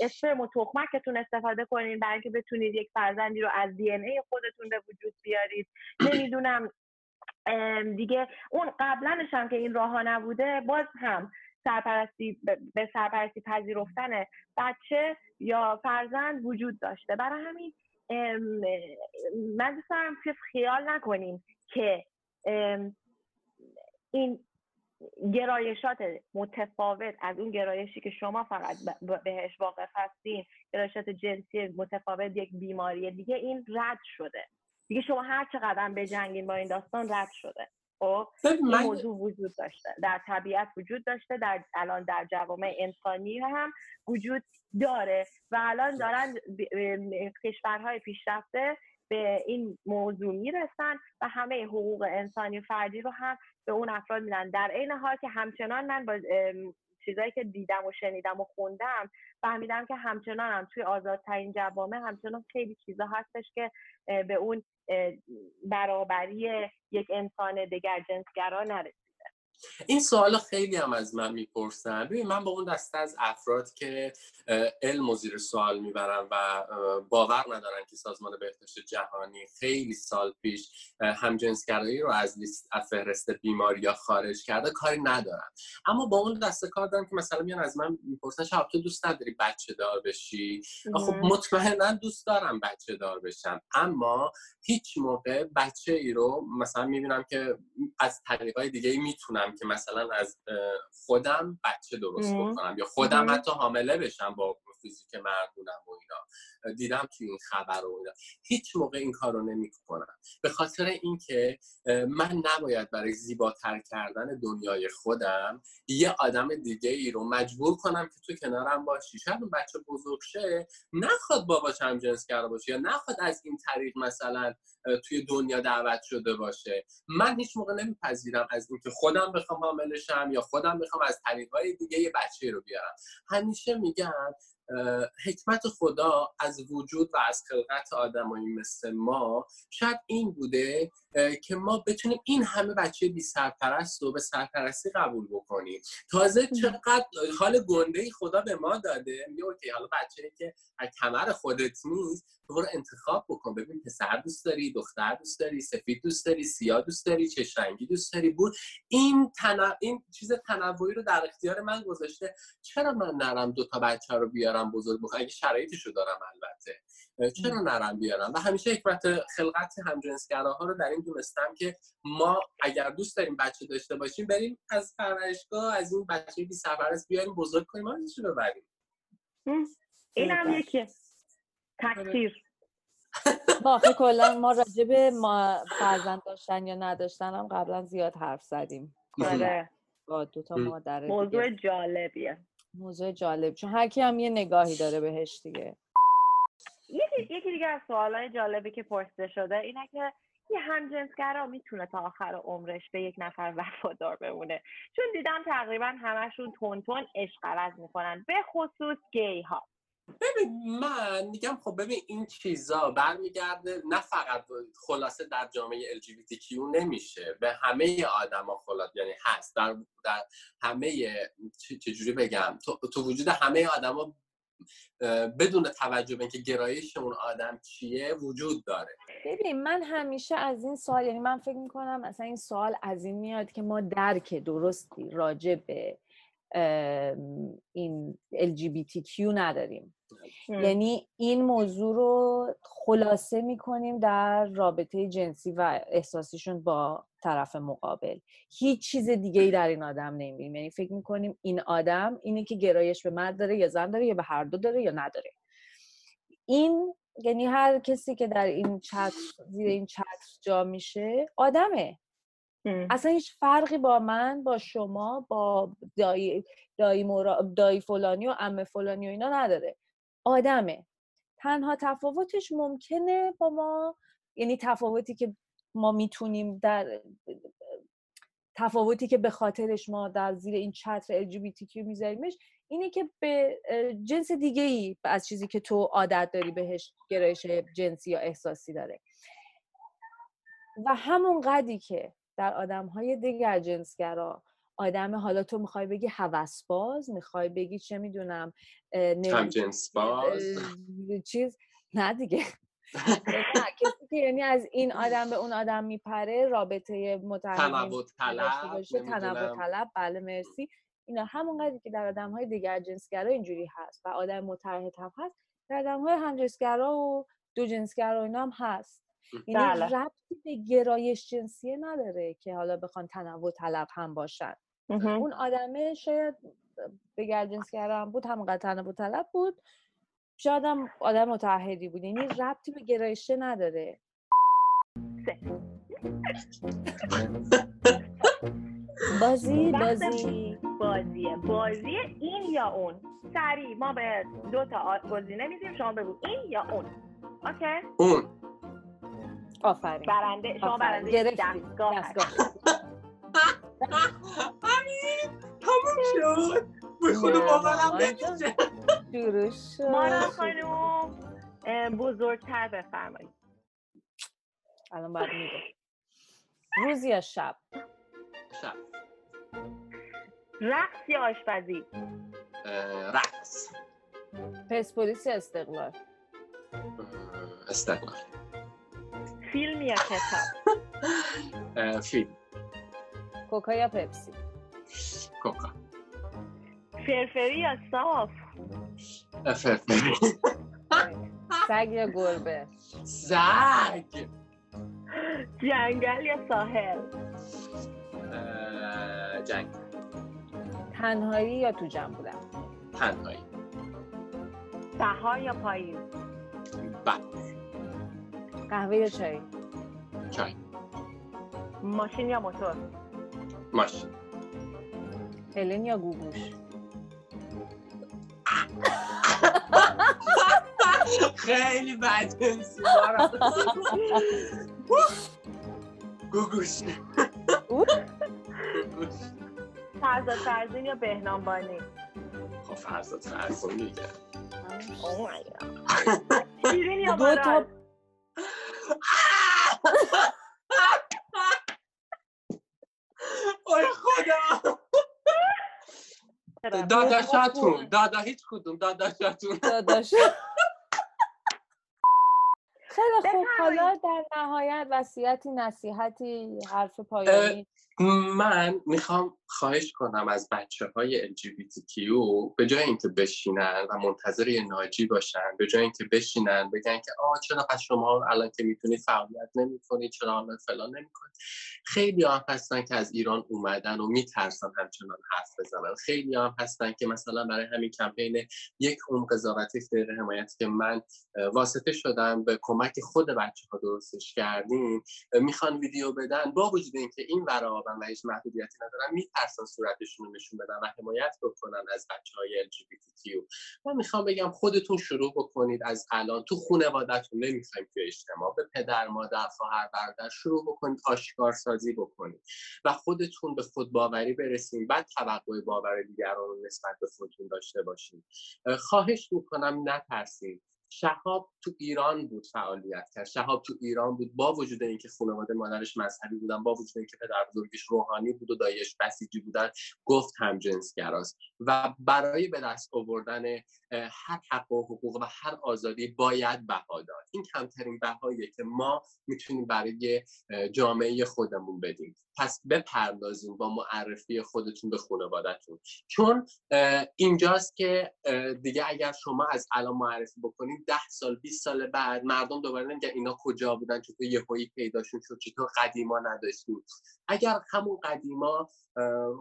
اسپرم و تخمکتون استفاده کنید برای اینکه بتونید یک فرزندی رو از دی ای خودتون به وجود بیارید. نمی‌دونم دیگه اون قبلنش هم که این راه ها نبوده باز هم سرپرستی به سرپرستی پذیرفتن بچه یا فرزند وجود داشته. برای همین من دوست دارم که خیال نکنیم که این گرایشات متفاوت از اون گرایشی که شما فقط بهش واقف هستین گرایشات جنسی متفاوت یک بیماری دیگه این رد شده. دیگه شما هر چقدر به جنگین با این داستان رد شده. خب این موضوع وجود داشته. در طبیعت وجود داشته در الان در جوامع انسانی هم وجود داره و الان دارن کشورهای پیشرفته به این موضوع می‌رسن و همه حقوق انسانی فردی رو هم به اون افراد میدن. در عین حال که همچنان من با چیزایی که دیدم و شنیدم و خوندم فهمیدم که همچنان هم توی آزادترین جوامع همچنان خیلی چیزا هستش که به اون برابری یک انسان دگر جنسگرا نرسید این سوال خیلی هم از من می‌پرسن. ببین من با اون دسته از افراد که علم و زیر سوال می‌برن و باور ندارن که سازمان بهداشت جهانی خیلی سال پیش همجنسگرایی رو از لیست فهرست بیماری یا خارج کرده کاری ندارن. اما با اون دسته کار دارم که مثلا میان از من می‌پرسن شب تو دوست نداری بچه دار بشی؟ خب مطمئنا دوست دارم بچه دار بشم. اما هیچ موقع بچه ای رو مثلا می‌بینم که از طریقای دیگه می‌تونم که مثلا از خودم بچه درست بکنم یا خودم حتی حامله بشم با فیزیک مردونم و اینا. دیدم توی این خبر و اینا. هیچ موقع این کار رو نمی کنم به خاطر اینکه من نباید برای زیباتر کردن دنیای خودم یه آدم دیگه ای رو مجبور کنم که تو کنارم باشی. شاید اون بچه بزرگ شه نخواد باباش هم جنس کرده باشه یا نخواد از این طریق مثلا توی دنیا دعوت شده باشه. من هیچ موقع نمیپذیرم از اینکه خودم بخوام حامل یا خودم بخوام از طریقهای دیگه یه بچه رو بیارم. همیشه میگم حکمت خدا از وجود و از خلقت آدمایی مثل ما شاید این بوده که ما بتونیم این همه بچه بی سرپرست رو به سرپرستی قبول بکنیم. تازه چقدر حال گنده خدا به ما داده میگه اوکی حالا بچه که از کمر خودت نیست تو برو انتخاب بکن. ببین پسر دوست داری دختر دوست داری سفید دوست داری سیاه دوست داری چه رنگی دوست داری. بود. این تن... این چیز تنوعی رو در اختیار من گذاشته. چرا من نرم دو تا بچه رو بیارم بزرگ بکنم اگه شرایطشو دارم البته. چرا نرم بیارم؟ و همیشه حکمت خلقت همجنسگراها رو در این دونستم که ما اگر دوست داریم بچه داشته باشیم بریم از پرورشگاه از این بچه بی سفرست بیاریم بزرگ کنیم ما رو ببریم؟ این هم یکی. تکثیر باقی کلا ما راجع به ما فرزند داشتن یا نداشتن هم قبلا زیاد حرف زدیم. آره. با دو تا مادر موضوع جالبیه. موضوع جالب. چون هر کی هم یه نگاهی داره بهش دیگه. یکی یکی دیگه از سوالای جالبی که پرسیده شده اینه که یه همجنسگرا می‌تونه تا آخر عمرش به یک نفر وفادار بمونه. چون دیدم تقریبا همشون تون تون عشق عوض می‌کنن به خصوص گی ها ببین من میگم خب ببین این چیزا برمیگرده نه فقط خلاصه در جامعه LGBTQ نمیشه به همه آدما خلاص یعنی هست. در, در همه چجوری بگم؟ تو, تو وجود همه آدما بدون توجه به اینکه گرایش اون آدم چیه وجود داره. ببین من همیشه از این سوال یعنی من فکر می‌کنم مثلا این سوال از این میاد که ما درک درستی راجع به این LGBTQ نداریم. یعنی این موضوع رو خلاصه می‌کنیم در رابطه جنسی و احساسیشون با طرف مقابل. هیچ چیز دیگه ای در این آدم نمی‌بینیم. یعنی فکر می‌کنیم این آدم اینه که گرایش به مرد داره یا زن داره یا به هر دو داره یا نداره. این یعنی هر کسی که در این چتر زیر این چتر جا میشه آدمه. اصلا هیچ فرقی با من با شما با دایی, دایی, دایی فلانی و ام فلانی و اینا نداره. آدمه. تنها تفاوتش ممکنه با ما یعنی تفاوتی که ما می‌تونیم در تفاوتی که به خاطرش ما در زیر این چتر LGBTQ میذاریمش اینه که به جنس دیگه ای از چیزی که تو عادت داری بهش گرایش جنسی یا احساسی داره. و همون قدی که در آدم های دیگر جنسگرا آدم حالا تو می‌خوای بگی باز می‌خوای بگی چه می‌دونم هم جنس باز چیز نه دیگه. که یعنی از این آدم به اون آدم میپره رابطه تنوع طلب تنوع طلب بله مرسی. اینا همون قدری که در آدم های دیگر جنسگرا اینجوری هست و آدم متحد هم هست در آدم های هم جنسگرا و دو جنسگرا اینا هم هست. یعنی بله. ربطی به گرایش جنسیه نداره که حالا بخوان تنوع طلب هم باشن. اون آدمه شاید به جنسگرا هم بود همونقدر تنوع طلب بود. شاید هم آدم متحدی بود. یعنی ربطی به گرایشه نداره. بازی بازی. بازیه. بازی این یا اون. سریع. ما به دو تا گزینه میدیم شما بگو این یا اون. اوکی؟ اون. آفرین. برنده شما برنده دستگاه. همین. تموم شد. به خود باورم نمیشه. مارا خانوم بزرگتر بفرمایید. الان باید میگه روز یا شب؟ شب. رقص یا آشپزی؟ رقص. پرسپولیس یا استقلال؟ استقلال. فیلم یا کتاب؟ فیلم. کوکا یا پپسی؟ کوکا. فرفری یا صاف؟ فرفری. سگ یا گربه؟ سگ. جنگل یا ساحل؟ جنگل تنهایی یا تو جمع بودن؟ تنهایی. بهار یا پاییز بهار قهوه یا چای؟ چای. ماشین یا موتور؟ ماشین. هلن یا گوگوش؟ خیلی بد گوگوش. فرزاد فرزین یا بهنام بانی خب فرزاد فرزین. دیگه شیرین یا مارال ای خدا داداشاتون دادا هیچ کدوم. داداشاتون داداش. خیلی خوب. حالا در نهایت وصیتی نصیحتی حرف پایانی. من می‌خوام خواهش کنم از بچه های LGBTQ به جای اینکه بشینن و منتظر یه ناجی باشن به جای اینکه بشینن بگن که آه چرا پس شما الان که می‌تونید فعالیت نمی‌کنید چرا الان فلان نمی‌کنید خیلی هم هستن که از ایران اومدن و میترسن همچنان حرف بزنن. خیلی هم هستن که مثلا برای همین کمپین یک اون قضاوتی غیر حمایت که من واسطه شدم به کمک خود بچه ها درستش کردیم می‌خوان ویدیو بدن با وجود اینکه این برابر و هیچ محدودیتی ندارن میترسن صورتشون رو نشون بدن و حمایت بکنن از بچه های LGBTQ من می‌خوام بگم خودتون شروع بکنید از الان. تو خانوادهتون نمی‌خوایم که اجتماع به پدر مادر خواهر برادر شروع بکنید آشکار سازی بکنید و خودتون به خود باوری برسید بعد توقع باور دیگران رو نسبت به خودتون داشته باشید خواهش می‌کنم نترسید. شهاب تو ایران بود فعالیت کرد. شهاب تو ایران بود با وجود اینکه خانواده مادرش مذهبی بودن با وجود اینکه پدر بزرگش روحانی بود و دایش بسیجی بودن گفت هم جنسگراست. و برای به دست آوردن هر حق و حقوق و هر آزادی باید بها داد. این کمترین بهاییه که ما می‌تونیم برای جامعه خودمون بدیم. پس بپردازیم با معرفی خودتون به خانوادهتون. چون اینجاست که دیگه اگر شما از الان معرفی بکنید ده سال 20 سال بعد مردم دوباره نمیگن اینا کجا بودن چطور یهویی پیداشون شد چطور قدیما نداشتیم. اگر همون قدیما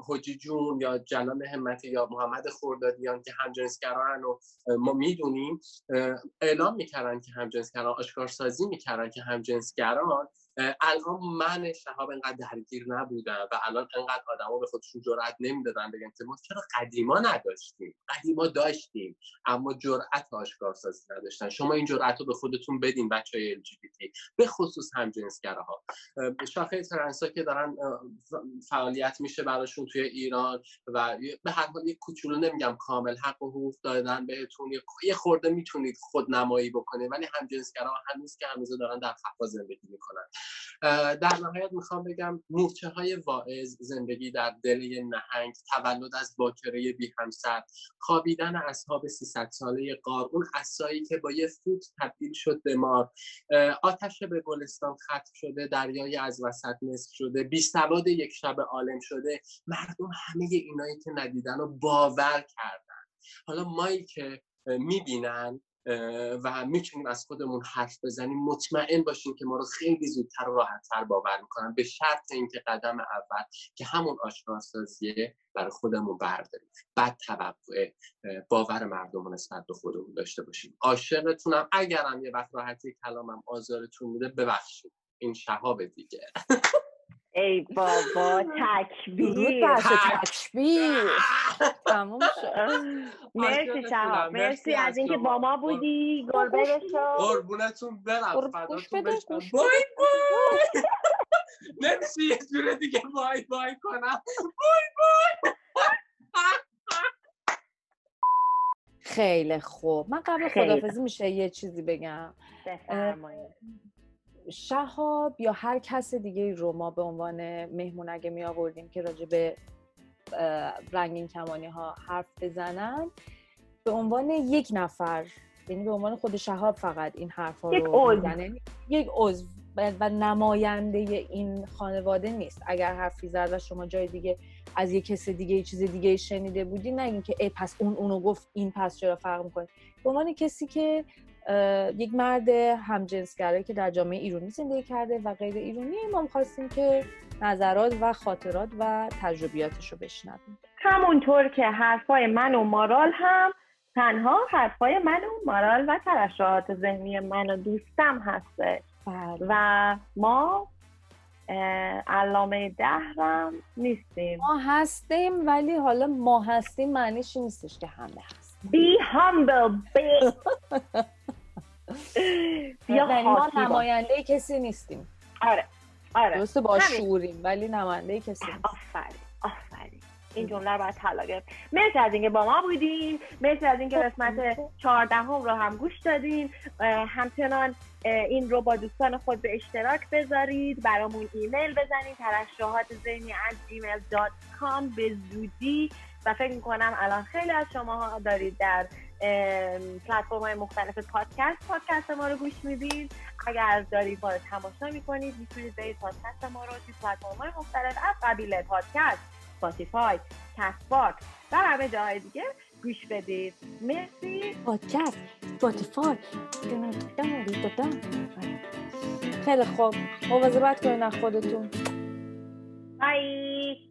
حجی جون یا جلال همتی یا محمد خوردادیان که همجنسگران و ما می‌دونیم اعلام می‌کردن که همجنسگران آشکارسازی می‌کردن که همجنسگران الان من شهاب انقدر درگیر نبودم و الان انقدر آدما به خودشون جرأت نمی‌دادن بگن که ما چرا قدیما نداشتیم؟ قدیما داشتیم اما جرأت آشکارسازی نداشتن. شما این جرأت رو به خودتون بدین بچه های LGBT به خصوص همجنسگراها شاخه ترنسا که دارن فعالیت میشه براشون توی ایران و به هر حال یک کوچولو نمیگم کامل حق و حقوق دادن بهتون. یه خورده می‌تونید خود نمایی بکنید ولی همجنسگرا هنوز که هنوز دارن در خفا زندگی می‌کنن. در نهایت می‌خوام بگم مورچه های واعظ زندگی در دل نهنگ تولد از باکره بی همسر خوابیدن اصحاب 300 ساله قار اون اسایی که با یه فوت تبدیل شد به مار. آتش به گلستان ختم شده دریای از وسط نصف شده بی سواد یک شب عالم شده. مردم همه اینایی که ندیدن و باور کردن. حالا مایی که می‌بینن و می‌تونیم از خودمون حرف بزنیم مطمئن باشیم که ما رو خیلی زودتر و راحتتر باور می‌کنن به شرط اینکه قدم اول که همون آشکارسازیه برای خودمون برداریم. بعد توقع باور مردم نسبت به خودمون داشته باشیم. عاشقتونم اگرم یه وقت راحتی کلامم آزارتون میده ببخشید. این شهاب دیگه. ای بابا تکبیر. تکبیر. تموم شد. مرسی شهاب مرسی از اینکه با ما بودی. گربه بشو قربونتون برم. فداتون بشم. بای بای نمیشه یه جوره دیگه بای بای کنم. بای بای خیلی خوب. من قبل خدافزی میشه یه چیزی بگم. شهاب یا هر کس دیگه رو ما به عنوان مهمون اگه می آوردیم که راجع به رنگین کمانی ها حرف بزنن به عنوان یک نفر یعنی به عنوان خود شهاب فقط این حرف ها رو می‌زنه. یک عضو و نماینده این خانواده نیست. اگر حرفی زد و شما جای دیگه از یک کس دیگه یه چیز دیگه شنیده بودی نگین که ای پس اون اونو گفت این پس چرا فرق می‌کنه. به عنوان کسی که یک مرد همجنسگره که در جامعه ایرانی زندگی کرده و غیر ایرانی ما خواستیم که نظرات و خاطرات و تجربیاتش رو بشنویم. همونطور که حرفای من و مارال هم تنها حرفای من و مارال و ترشحات ذهنی من و دوستم هسته بله. و ما علامه دهرم نیستیم. ما هستیم ولی حالا ما هستیم معنیش نیستش که همه هست Be humble بیا ما نماینده کسی نیستیم. آره آره. درسته با شعوریم ولی نماینده کسی نیستیم آفرین آفرین. این جمله رو باید طلا گرفت. مرسی از اینکه با ما بودیم مرسی از اینکه قسمت چهاردهم رو هم گوش دادین. همچنان این رو با دوستان خود به اشتراک بذارید. برامون ایمیل بزنید. ترشحات ذهنی از gmail.com به زودی. و فکر می‌کنم الان خیلی از شما دارید در پلتفرم های مختلف پادکست. پادکست ما رو گوش می‌دید. اگر دارید ما رو تماشا می‌کنید می‌تونید برید پادکست ما رو توی پلتفرم های مختلف از قبیل پادکست Spotify Castbox و همه جاهای دیگه گوش بدید. مرسی. پادکست Spotify. خیلی خوب. مواظبت کنید خودتون. بای